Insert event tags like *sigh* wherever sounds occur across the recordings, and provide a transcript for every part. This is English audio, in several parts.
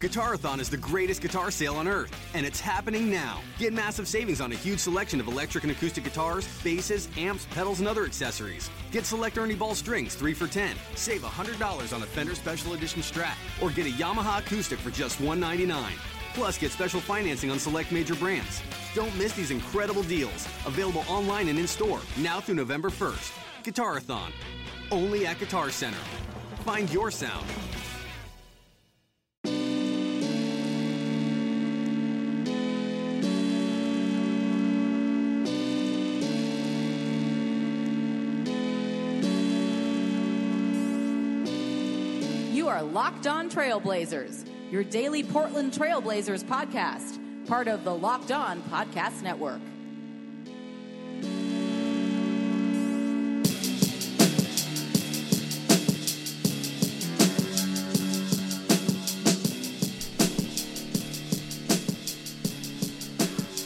Guitarathon is the greatest guitar sale on earth, and it's happening now. Get massive savings on a huge selection of electric and acoustic guitars, basses, amps, pedals, and other accessories. Get select Ernie Ball strings 3 for 10. Save $100 on a Fender Special Edition Strat, or get a Yamaha acoustic for just 199. Plus, get special financing on select major brands. Don't miss these incredible deals. Available online and in store now through November 1st. Guitarathon. Only at Guitar Center. Find your sound. Are Locked On Trailblazers, your daily Portland Trailblazers podcast, part of the Locked On Podcast Network.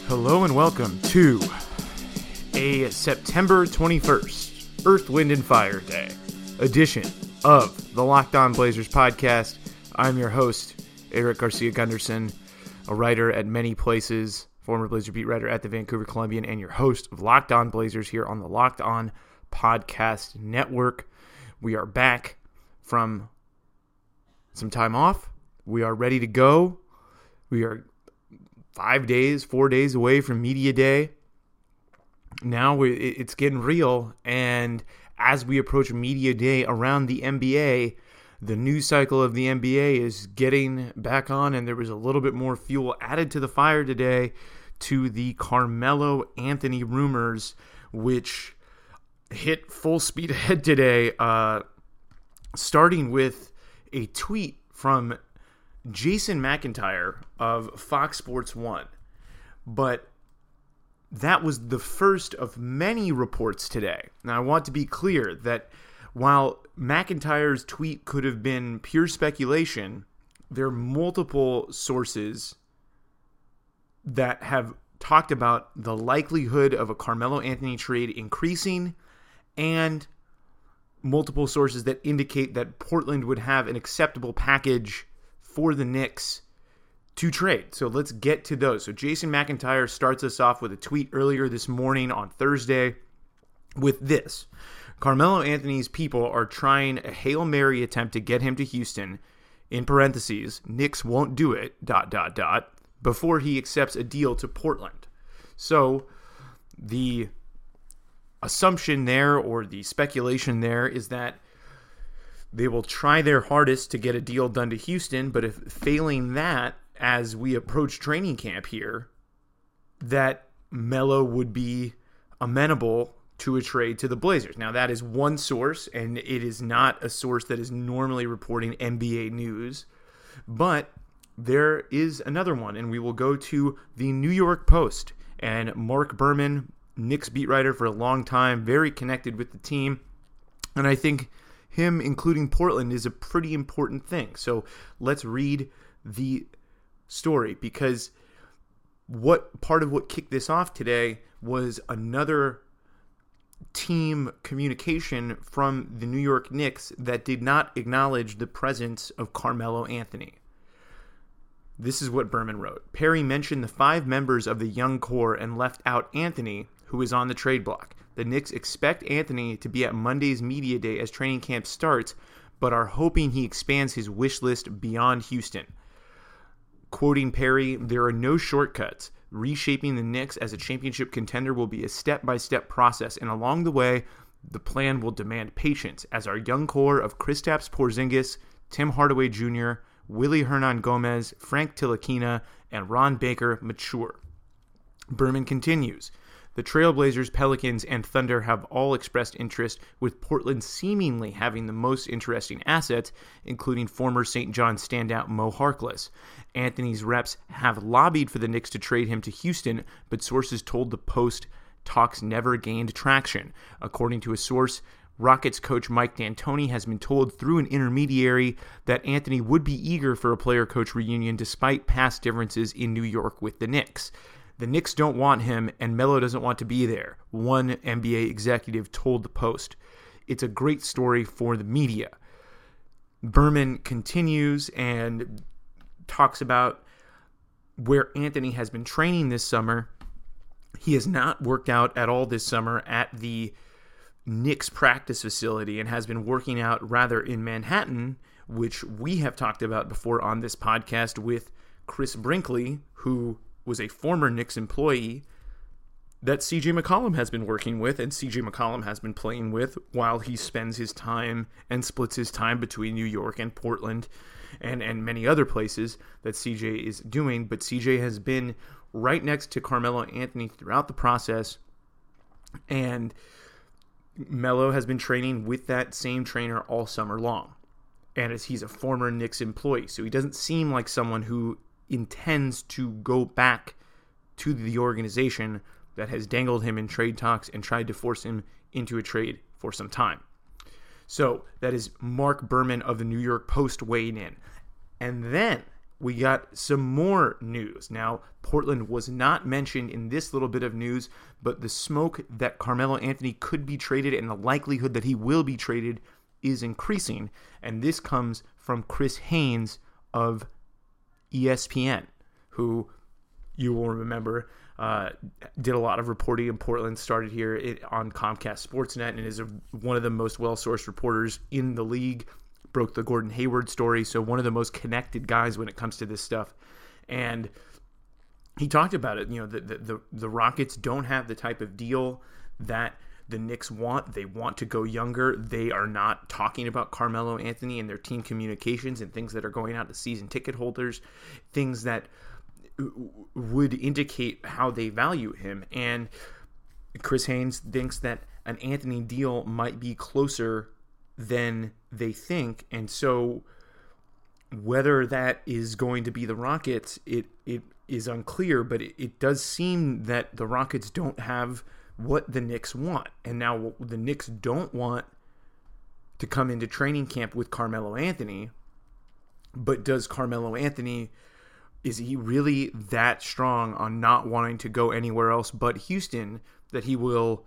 Hello and welcome to a September 21st Earth, Wind, and Fire Day edition of the Locked On Blazers podcast. I'm your host, Eric Garcia Gunderson, a writer at many places, former Blazer beat writer at the Vancouver Columbian, and your host of Locked On Blazers here on the Locked On Podcast Network. We are back from some time off. We are ready to go. We are five days, four days away from media day. Now we, it's getting real, and as we approach media day around the NBA, the news cycle of the NBA is getting back on, and there was a little bit more fuel added to the fire today to the Carmelo Anthony rumors, which hit full speed *laughs* ahead today, uh, starting with a tweet from Jason McIntyre of Fox Sports 1. But that was the first of many reports today. Now, I want to be clear that while McIntyre's tweet could have been pure speculation, there are multiple sources that have talked about the likelihood of a Carmelo Anthony trade increasing and multiple sources that indicate that Portland would have an acceptable package for the Knicks to trade. So let's get to those. So Jason McIntyre starts us off with a tweet earlier this morning on Thursday with this. Carmelo Anthony's people are trying a Hail Mary attempt to get him to Houston. In parentheses, Knicks won't do it, dot, dot, dot, before he accepts a deal to Portland. So the assumption there or the speculation there is that they will try their hardest to get a deal done to Houston, but if failing that, as we approach training camp here, that Melo would be amenable to a trade to the Blazers. Now, that is one source, and it is not a source that is normally reporting NBA news, but there is another one, and we will go to the New York Post. And Marc Berman, Knicks beat writer for a long time, very connected with the team. And I think him including Portland is a pretty important thing. So let's read the story because what part of what kicked this off today was another team communication from the New York Knicks that did not acknowledge the presence of Carmelo Anthony. This is what Berman wrote. Perry mentioned the five members of the young core and left out Anthony, who is on the trade block. The Knicks expect Anthony to be at Monday's media day as training camp starts, but are hoping he expands his wish list beyond Houston. Quoting Perry, there are no shortcuts. Reshaping the Knicks as a championship contender will be a step by step process, and along the way, the plan will demand patience as our young core of Kristaps Porzingis, Tim Hardaway Jr., Willy Hernangomez, Frank Ntilikina, and Ron Baker mature. Berman continues. The Trailblazers, Pelicans, and Thunder have all expressed interest, with Portland seemingly having the most interesting assets, including former St. John standout Mo Harkless. Anthony's reps have lobbied for the Knicks to trade him to Houston, but sources told the Post talks never gained traction. According to a source, Rockets coach Mike D'Antoni has been told through an intermediary that Anthony would be eager for a player coach reunion despite past differences in New York with the Knicks. The Knicks don't want him, and Melo doesn't want to be there, one NBA executive told the Post. It's a great story for the media. Berman continues and talks about where Anthony has been training this summer. He has not worked out at all this summer at the Knicks practice facility and has been working out rather in Manhattan, which we have talked about before on this podcast with Chris Brickley, who was a former Knicks employee that CJ McCollum has been working with and CJ McCollum has been playing with while he spends his time and splits his time between New York and Portland and, and many other places that CJ is doing. But CJ has been right next to Carmelo Anthony throughout the process. And Melo has been training with that same trainer all summer long. And as he's a former Knicks employee, so he doesn't seem like someone who intends to go back to the organization that has dangled him in trade talks and tried to force him into a trade for some time. So that is Marc Berman of the New York Post weighing in. And then we got some more news. Now, Portland was not mentioned in this little bit of news, but the smoke that Carmelo Anthony could be traded and the likelihood that he will be traded is increasing. And this comes from Chris Haynes of ESPN, who you will remember uh, did a lot of reporting in Portland, started here on Comcast Sportsnet, and is a, one of the most well sourced reporters in the league. Broke the Gordon Hayward story, so one of the most connected guys when it comes to this stuff. And he talked about it. You know, the, the, the Rockets don't have the type of deal that the Knicks want. They want to go younger. They are not talking about Carmelo Anthony and their team communications and things that are going out to season ticket holders, things that would indicate how they value him. And Chris Haynes thinks that an Anthony deal might be closer than they think. And so whether that is going to be the Rockets, it it is unclear, but it, it does seem that the Rockets don't have what the Knicks want. And now the Knicks don't want to come into training camp with Carmelo Anthony, but does Carmelo Anthony is he really that strong on not wanting to go anywhere else but Houston that he will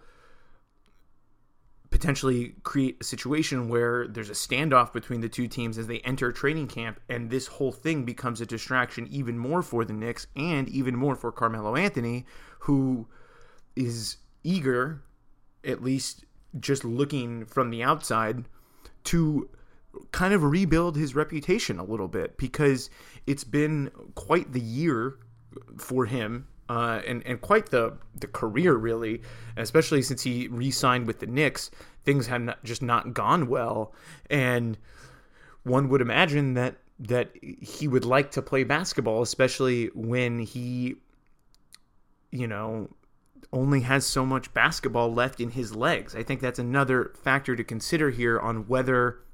potentially create a situation where there's a standoff between the two teams as they enter training camp and this whole thing becomes a distraction even more for the Knicks and even more for Carmelo Anthony who is eager at least just looking from the outside to kind of rebuild his reputation a little bit because it's been quite the year for him uh, and and quite the the career really, especially since he re-signed with the Knicks. Things have not, just not gone well, and one would imagine that that he would like to play basketball, especially when he, you know, only has so much basketball left in his legs. I think that's another factor to consider here on whether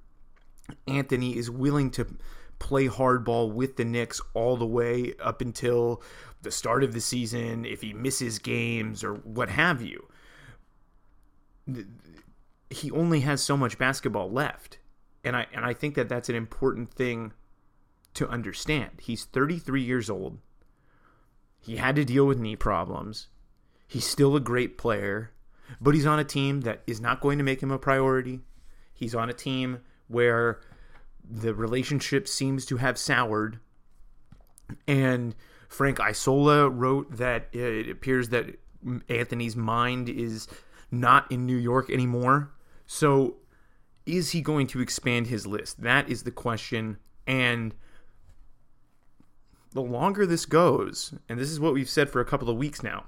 Anthony is willing to play hardball with the Knicks all the way up until the start of the season, if he misses games or what have you. He only has so much basketball left. And I and I think that that's an important thing to understand. He's 33 years old. He had to deal with knee problems. He's still a great player, but he's on a team that is not going to make him a priority. He's on a team where the relationship seems to have soured. And Frank Isola wrote that it appears that Anthony's mind is not in New York anymore. So, is he going to expand his list? That is the question. And the longer this goes, and this is what we've said for a couple of weeks now,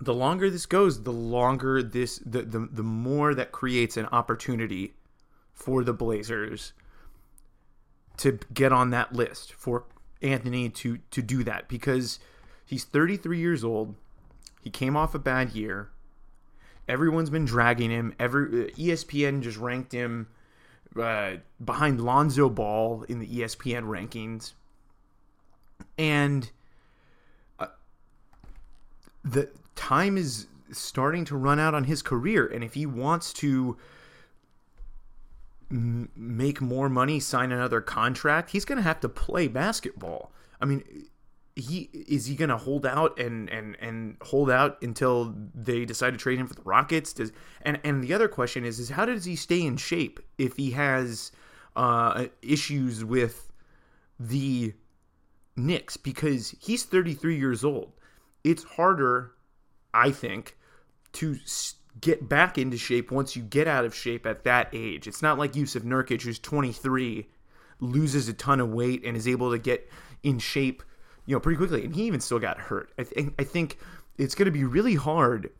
the longer this goes, the longer this, the, the, the more that creates an opportunity for the Blazers to get on that list for Anthony to to do that because he's 33 years old. He came off a bad year. Everyone's been dragging him. Every uh, ESPN just ranked him uh, behind Lonzo Ball in the ESPN rankings, and uh, the time is starting to run out on his career. And if he wants to make more money, sign another contract, he's going to have to play basketball. I mean, he is he going to hold out and and and hold out until they decide to trade him for the Rockets? Does and and the other question is is how does he stay in shape if he has uh, issues with the Knicks because he's 33 years old. It's harder, I think, to get back into shape once you get out of shape at that age. It's not like Jusuf Nurkic, who's 23, loses a ton of weight and is able to get in shape, you know, pretty quickly. And he even still got hurt. I think I think it's going to be really hard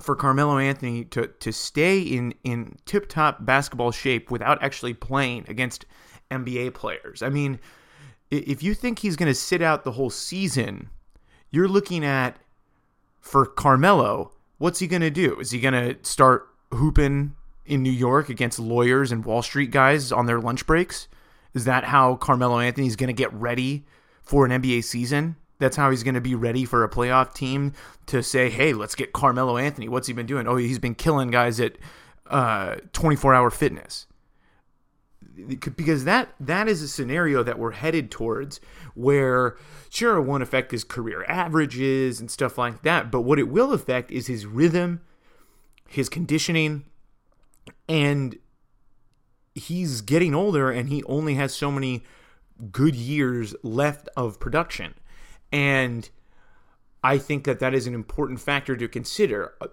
for Carmelo Anthony to to stay in in tip top basketball shape without actually playing against NBA players. I mean, if you think he's going to sit out the whole season, you're looking at for Carmelo, what's he going to do? Is he going to start hooping in New York against lawyers and Wall Street guys on their lunch breaks? Is that how Carmelo Anthony is going to get ready for an NBA season? That's how he's going to be ready for a playoff team to say, "Hey, let's get Carmelo Anthony. What's he been doing? Oh, he's been killing guys at uh, 24 Hour Fitness." Because that that is a scenario that we're headed towards, where sure it won't affect his career averages and stuff like that, but what it will affect is his rhythm, his conditioning, and he's getting older, and he only has so many good years left of production. And I think that that is an important factor to consider. Uh,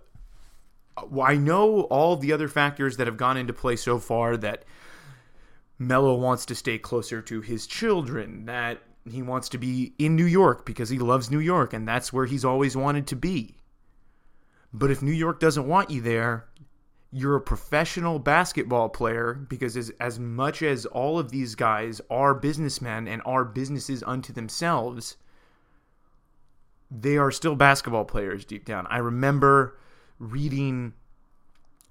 I know all the other factors that have gone into play so far that Melo wants to stay closer to his children, that he wants to be in New York because he loves New York and that's where he's always wanted to be. But if New York doesn't want you there, you're a professional basketball player because as, as much as all of these guys are businessmen and are businesses unto themselves, they are still basketball players deep down. I remember reading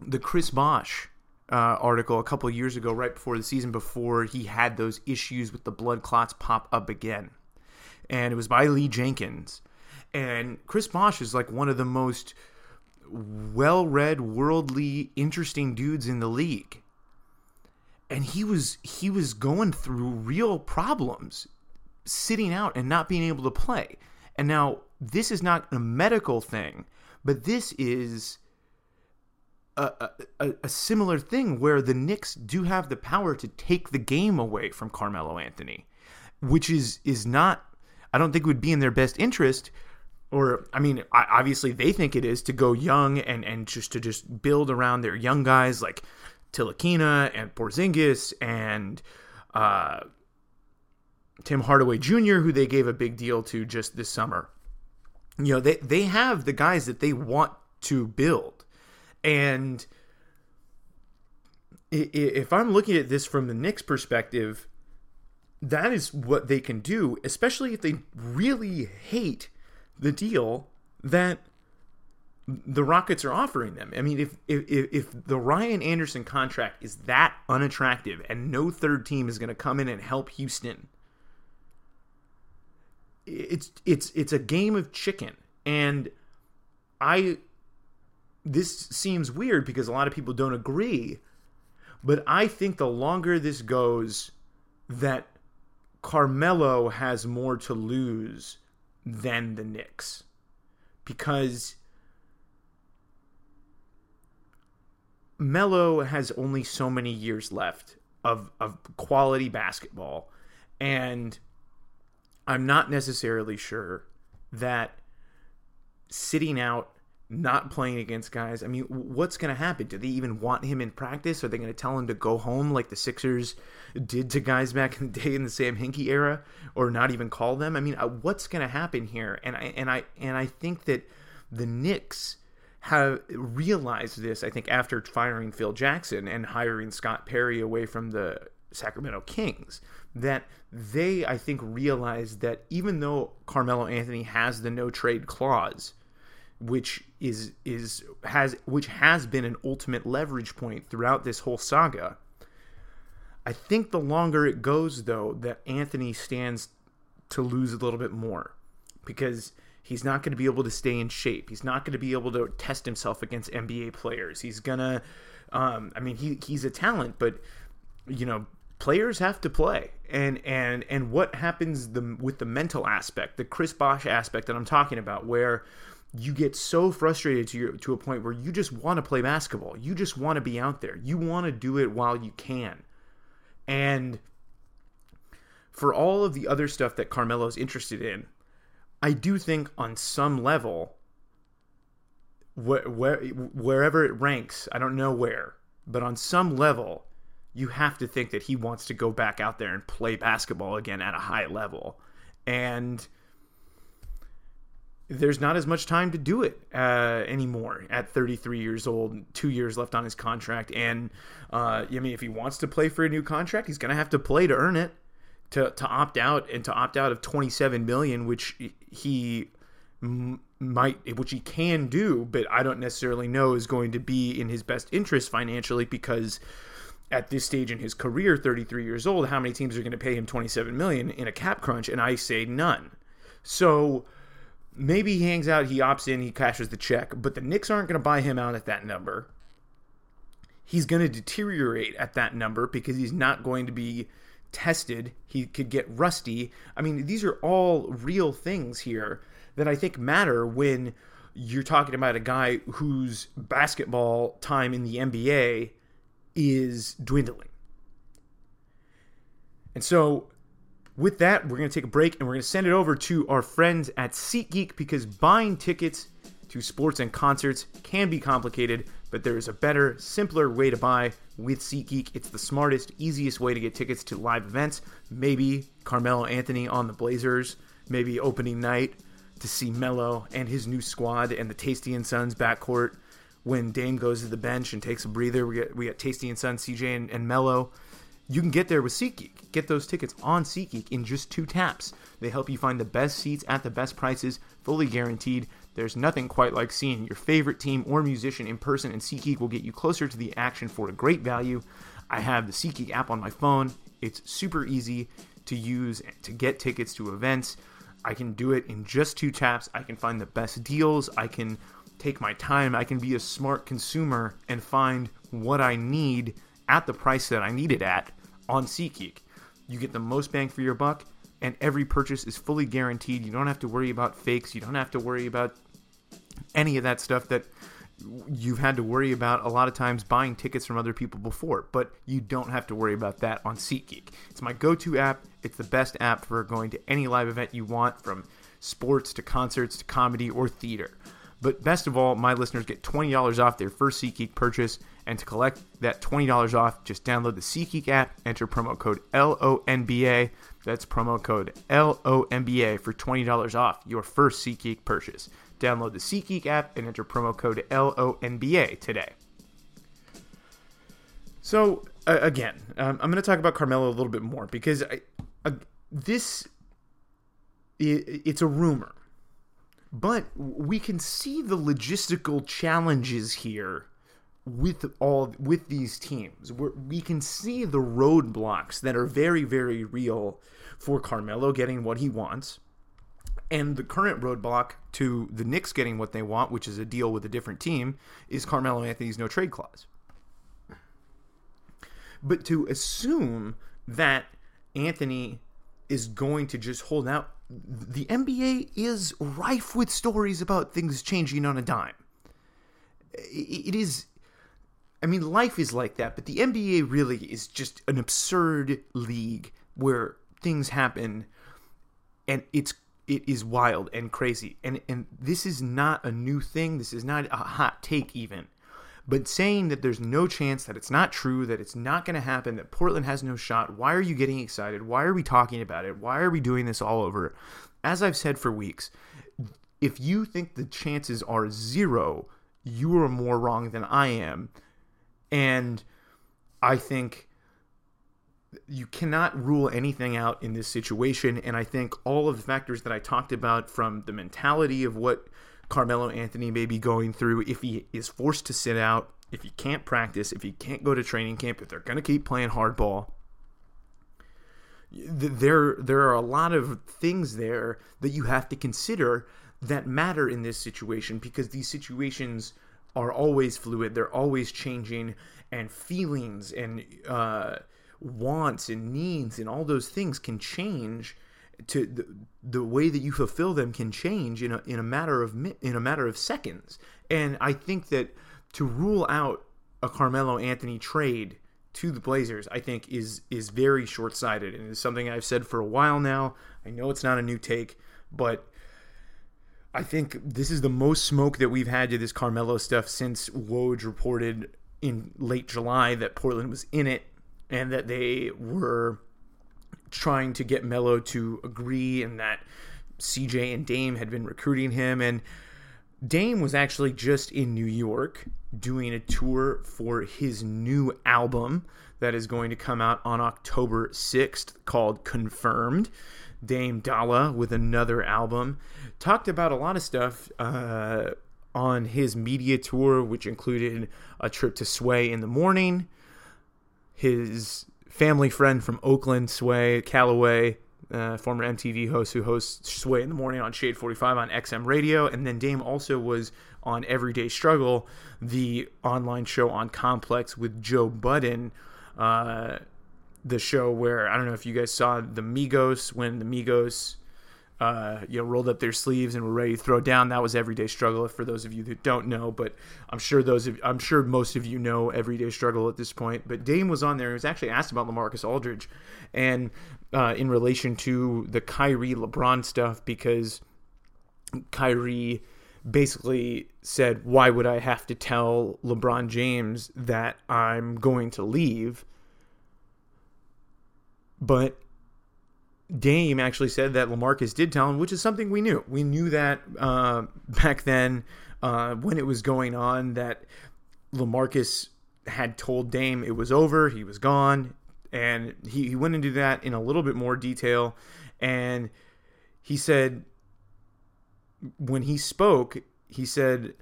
the Chris Bosh uh, article a couple years ago, right before the season, before he had those issues with the blood clots pop up again. And it was by Lee Jenkins. And Chris Bosh is like one of the most well read, worldly, interesting dudes in the league. And he was he was going through real problems sitting out and not being able to play. And now this is not a medical thing, but this is a, a, a, similar thing where the Knicks do have the power to take the game away from Carmelo Anthony, which is is not I don't think would be in their best interest. Or I mean, obviously they think it is to go young and and just to just build around their young guys like Ntilikina and Porzingis and uh, Tim Hardaway Jr., who they gave a big deal to just this summer. You know, they, they have the guys that they want to build. And if I'm looking at this from the Knicks perspective, that is what they can do, especially if they really hate the deal that the Rockets are offering them. I mean, if if if the Ryan Anderson contract is that unattractive and no third team is going to come in and help Houston it's it's it's a game of chicken and i this seems weird because a lot of people don't agree but i think the longer this goes that carmelo has more to lose than the Knicks. Because Melo has only so many years left of of quality basketball and I'm not necessarily sure that sitting out, not playing against guys. I mean, what's going to happen? Do they even want him in practice? Are they going to tell him to go home like the Sixers did to guys back in the day in the Sam Hinkie era, or not even call them? I mean, uh, what's going to happen here? And I and I and I think that the Knicks have realized this. I think after firing Phil Jackson and hiring Scott Perry away from the Sacramento Kings that they, I think, realized that even though Carmelo Anthony has the no trade clause, which is is has which has been an ultimate leverage point throughout this whole saga. I think the longer it goes, though, that Anthony stands to lose a little bit more because he's not going to be able to stay in shape. He's not going to be able to test himself against NBA players. He's gonna, um, I mean, he he's a talent, but you know, players have to play and and and what happens the, with the mental aspect the chris bosh aspect that i'm talking about where you get so frustrated to your, to a point where you just want to play basketball. You just want to be out there. You want to do it while you can. And for all of the other stuff that Carmelo's interested in, I do think on some level, where, where, wherever it ranks, I don't know where, but on some level, you have to think that he wants to go back out there and play basketball again at a high level. And there's not as much time to do it uh, anymore at 33 years old, two years left on his contract. And uh, I mean, if he wants to play for a new contract, he's going to have to play to earn it, to, to opt out and to opt out of 27 million, which he might, which he can do, but I don't necessarily know is going to be in his best interest financially because at this stage in his career, 33 years old, how many teams are going to pay him 27 million in a cap crunch? And I say none. So maybe he hangs out, he opts in, he cashes the check, but the Knicks aren't going to buy him out at that number. He's going to deteriorate at that number because he's not going to be tested. He could get rusty. I mean, these are all real things here that I think matter when you're talking about a guy whose basketball time in the NBA is dwindling. And so with that, we're going to take a break and we're going to send it over to our friends at SeatGeek because buying tickets to sports and concerts can be complicated, but there is a better, simpler way to buy with SeatGeek. It's the smartest, easiest way to get tickets to live events. Maybe Carmelo Anthony on the Blazers, maybe opening night to see Melo and his new squad and the Tasty and Sons backcourt. When Dame goes to the bench and takes a breather, we get we got Tasty and Sons, CJ and, and Melo you can get there with SeatGeek. Get those tickets on SeatGeek in just two taps. They help you find the best seats at the best prices, fully guaranteed. There's nothing quite like seeing your favorite team or musician in person, and SeatGeek will get you closer to the action for a great value. I have the SeatGeek app on my phone. It's super easy to use to get tickets to events. I can do it in just two taps. I can find the best deals. I can take my time. I can be a smart consumer and find what I need at the price that I need it at on SeatGeek. You get the most bang for your buck, and every purchase is fully guaranteed. You don't have to worry about fakes. You don't have to worry about any of that stuff that you've had to worry about a lot of times buying tickets from other people before, but you don't have to worry about that on SeatGeek. It's my go to app. It's the best app for going to any live event you want, from sports to concerts to comedy or theater. But best of all, my listeners get $20 off their first SeatGeek purchase. And to collect that $20 off, just download the SeatGeek app, enter promo code LONBA. That's promo code LONBA for $20 off your first SeatGeek purchase. Download the SeatGeek app and enter promo code LONBA today. So, uh, again, um, I'm going to talk about Carmelo a little bit more because I, uh, this it, it's a rumor but we can see the logistical challenges here with all with these teams where we can see the roadblocks that are very very real for Carmelo getting what he wants and the current roadblock to the Knicks getting what they want which is a deal with a different team is Carmelo Anthony's no trade clause but to assume that Anthony is going to just hold out the NBA is rife with stories about things changing on a dime. It is, I mean, life is like that, but the NBA really is just an absurd league where things happen and it's it is wild and crazy. And and this is not a new thing. This is not a hot take even. But saying that there's no chance that it's not true, that it's not going to happen, that Portland has no shot, why are you getting excited? Why are we talking about it? Why are we doing this all over? As I've said for weeks, if you think the chances are zero, you are more wrong than I am. And I think you cannot rule anything out in this situation. And I think all of the factors that I talked about from the mentality of what Carmelo Anthony may be going through if he is forced to sit out, if he can't practice, if he can't go to training camp, if they're going to keep playing hardball. There, there are a lot of things there that you have to consider that matter in this situation because these situations are always fluid. They're always changing, and feelings and uh, wants and needs and all those things can change to the, the way that you fulfill them can change in a, in a matter of in a matter of seconds. And I think that to rule out a Carmelo Anthony trade to the Blazers, I think is is very short sighted, and is something I've said for a while now. I know it's not a new take, but I think this is the most smoke that we've had to this Carmelo stuff since Woj reported in late July that Portland was in it and that they were trying to get Melo to agree and that CJ and Dame had been recruiting him and Dame was actually just in New York doing a tour for his new album that is going to come out on October 6th called Confirmed. Dame Dolla with another album. Talked about a lot of stuff uh, on his media tour, which included a trip to Sway in the morning, his family friend from Oakland, Sway Calloway, uh, former MTV host who hosts Sway in the morning on Shade 45 on XM Radio. And then Dame also was on Everyday Struggle, the online show on Complex with Joe Budden. Uh, the show where I don't know if you guys saw the Migos when the Migos uh, you know rolled up their sleeves and were ready to throw down. That was Everyday Struggle. For those of you that don't know, but I'm sure those of, I'm sure most of you know Everyday Struggle at this point. But Dame was on there. He was actually asked about Lamarcus Aldridge, and uh, in relation to the Kyrie LeBron stuff because Kyrie basically said, "Why would I have to tell LeBron James that I'm going to leave?" But Dame actually said that Lamarcus did tell him, which is something we knew. We knew that uh, *laughs* back then uh, when it was going on that Lamarcus had told Dame it was over, he was gone, and he, he went into that in a little bit more detail. And he said, when he spoke, he said,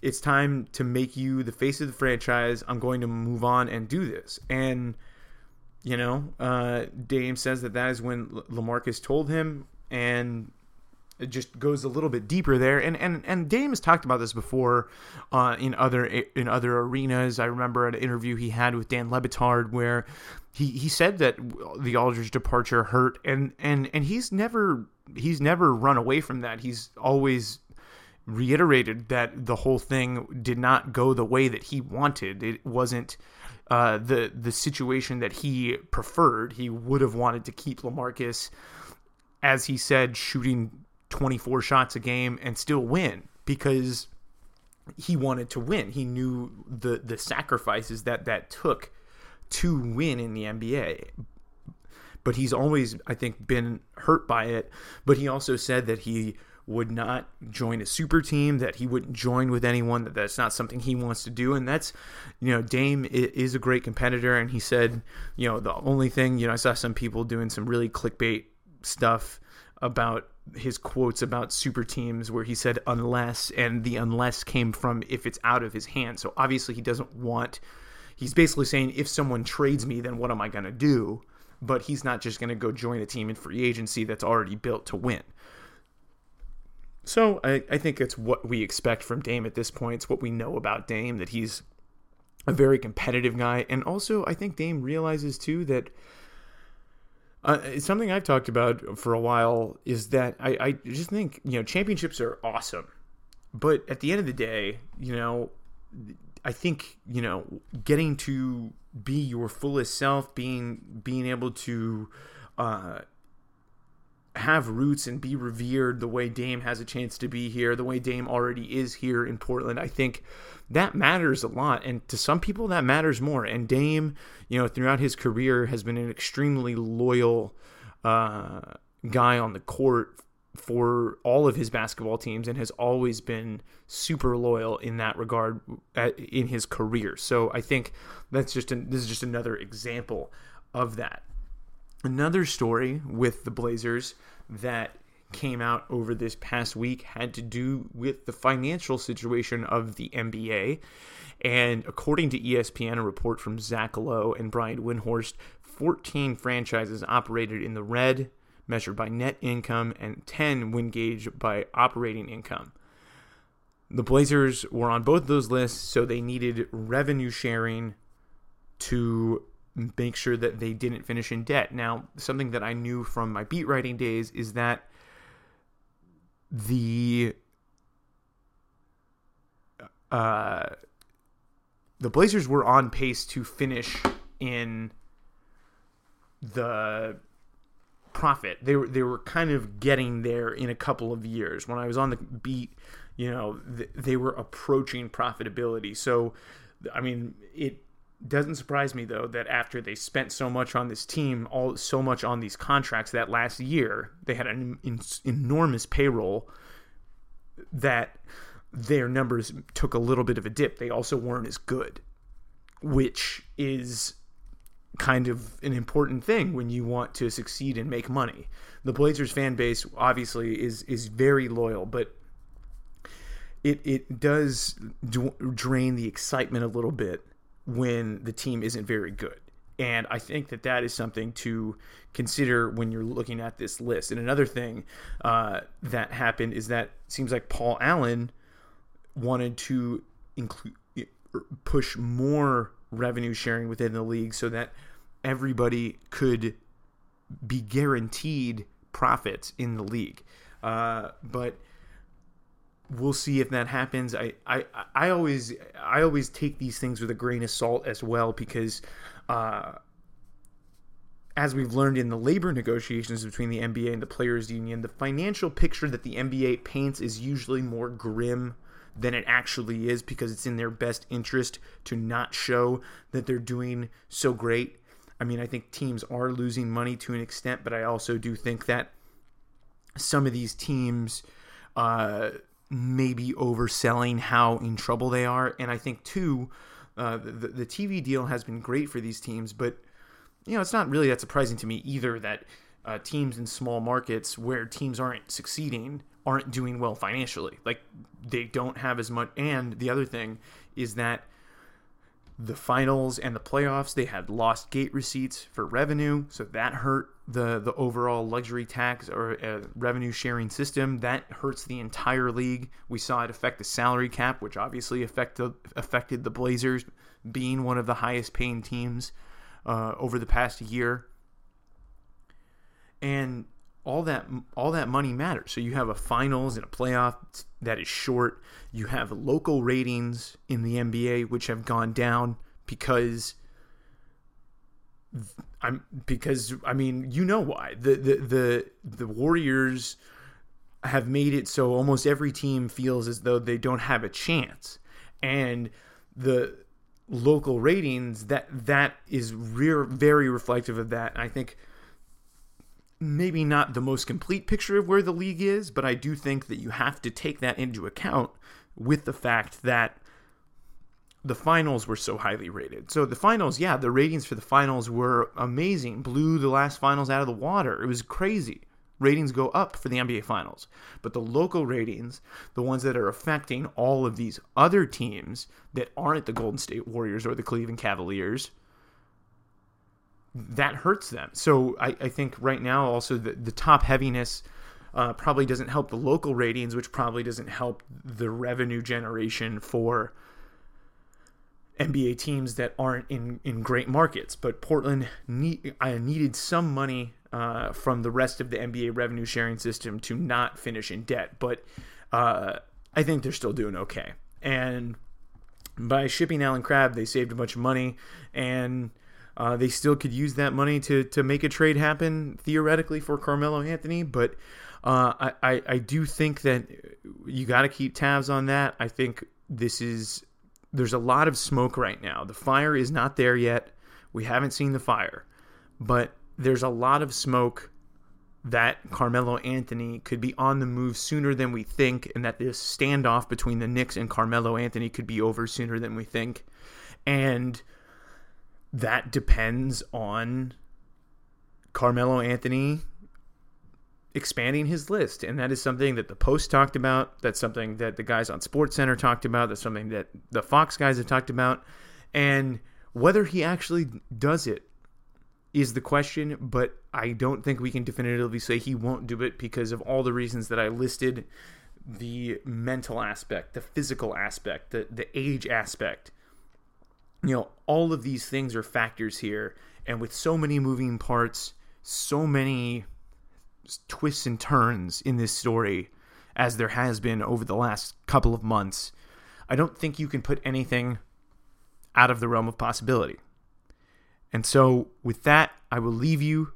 It's time to make you the face of the franchise. I'm going to move on and do this. And you know, uh, Dame says that that is when Lamarcus told him, and it just goes a little bit deeper there. And and and Dame has talked about this before uh, in other in other arenas. I remember an interview he had with Dan Le Batard where he he said that the Aldridge departure hurt, and and and he's never he's never run away from that. He's always reiterated that the whole thing did not go the way that he wanted. It wasn't uh, the the situation that he preferred. He would have wanted to keep Lamarcus, as he said, shooting 24 shots a game and still win because he wanted to win. He knew the the sacrifices that that took to win in the NBA. But he's always, I think, been hurt by it. But he also said that he would not join a super team, that he wouldn't join with anyone, that that's not something he wants to do. And that's, you know, Dame is a great competitor. And he said, you know, the only thing, you know, I saw some people doing some really clickbait stuff about his quotes about super teams where he said unless and the unless came from if it's out of his hands. So obviously he doesn't want he's basically saying if someone trades me then what am I going to do? But he's not just going to go join a team in free agency that's already built to win. So I, I think it's what we expect from Dame at this point. It's what we know about Dame that he's a very competitive guy, and also I think Dame realizes too that uh, something I've talked about for a while is that I, I just think you know championships are awesome, but at the end of the day, you know, I think you know getting to be your fullest self, being being able to uh, have roots and be revered the way Dame has a chance to be here, the way Dame already is here in Portland. I think that matters a lot. And to some people, that matters more. And Dame, you know, throughout his career has been an extremely loyal uh, guy on the court for all of his basketball teams and has always been super loyal in that regard at, in his career. So I think that's just an, this is just another example of that. Another story with the Blazers that came out over this past week had to do with the financial situation of the NBA. And according to ESPN, a report from Zach Lowe and Brian Windhorst, 14 franchises operated in the red, measured by net income, and 10 when gauged by operating income. The Blazers were on both those lists, so they needed revenue sharing to make sure that they didn't finish in debt. Now, something that I knew from my beat writing days is that the uh, the Blazers were on pace to finish in the profit. They were they were kind of getting there in a couple of years. When I was on the beat, you know, th- they were approaching profitability. So, I mean, it doesn't surprise me though that after they spent so much on this team, all so much on these contracts that last year they had an in, enormous payroll that their numbers took a little bit of a dip. They also weren't as good, which is kind of an important thing when you want to succeed and make money. The Blazers fan base obviously is is very loyal, but it it does drain the excitement a little bit when the team isn't very good. And I think that that is something to consider when you're looking at this list. And another thing uh, that happened is that seems like Paul Allen wanted to include push more revenue sharing within the league so that everybody could be guaranteed profits in the league. Uh, but we'll see if that happens. I, I I always I always take these things with a grain of salt as well because uh, as we've learned in the labor negotiations between the NBA and the players union, the financial picture that the NBA paints is usually more grim than it actually is because it's in their best interest to not show that they're doing so great. I mean, I think teams are losing money to an extent, but I also do think that some of these teams uh, may be overselling how in trouble they are. And I think, too, uh, the, the TV deal has been great for these teams, but, you know, it's not really that surprising to me either that uh, teams in small markets where teams aren't succeeding aren't doing well financially. Like they don't have as much. And the other thing is that the finals and the playoffs they had lost gate receipts for revenue, so that hurt the the overall luxury tax or uh, revenue sharing system. That hurts the entire league. We saw it affect the salary cap, which obviously affected affected the Blazers being one of the highest paying teams uh, over the past year. And all that all that money matters. So you have a finals and a playoff that is short. You have local ratings in the NBA which have gone down because I'm because I mean you know why the the the the Warriors have made it so almost every team feels as though they don't have a chance and the local ratings that that is rear very reflective of that and I think maybe not the most complete picture of where the league is, but I do think that you have to take that into account with the fact that the finals were so highly rated. So the finals, yeah, the ratings for the finals were amazing. Blew the last finals out of the water. It was crazy. Ratings go up for the NBA finals. But the local ratings, the ones that are affecting all of these other teams that aren't the Golden State Warriors or the Cleveland Cavaliers, that hurts them. So I, I think right now also the, the top heaviness uh, probably doesn't help the local ratings, which probably doesn't help the revenue generation for NBA teams that aren't in, in great markets. But Portland need, I needed some money uh, from the rest of the NBA revenue sharing system to not finish in debt. But uh, I think they're still doing okay. And by shipping Allen Crabbe, they saved a bunch of money and – uh, they still could use that money to to make a trade happen theoretically for Carmelo Anthony, but uh, I, I, I do think that you got to keep tabs on that. I think this is there's a lot of smoke right now. The fire is not there yet. We haven't seen the fire, but there's a lot of smoke that Carmelo Anthony could be on the move sooner than we think, and that this standoff between the Knicks and Carmelo Anthony could be over sooner than we think. And that depends on Carmelo Anthony expanding his list. And that is something that the Post talked about. That's something that the guys on Sports Center talked about. That's something that the Fox guys have talked about. And whether he actually does it is the question, but I don't think we can definitively say he won't do it because of all the reasons that I listed the mental aspect, the physical aspect, the, the age aspect you know, all of these things are factors here. And with so many moving parts, so many twists and turns in this story, as there has been over the last couple of months, I don't think you can put anything out of the realm of possibility. And so, with that, I will leave you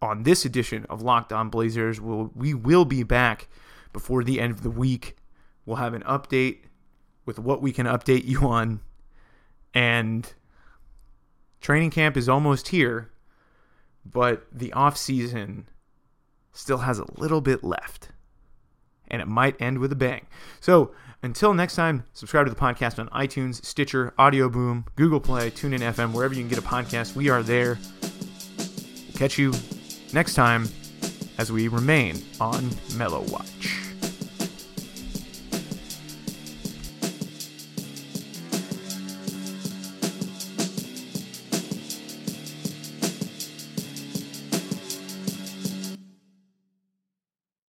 on this edition of Locked On Blazers. We'll, we will be back before the end of the week. We'll have an update with what we can update you on. And training camp is almost here, but the off season still has a little bit left. And it might end with a bang. So until next time, subscribe to the podcast on iTunes, Stitcher, Audio Boom, Google Play, TuneIn FM, wherever you can get a podcast. We are there. Catch you next time as we remain on Melo Watch.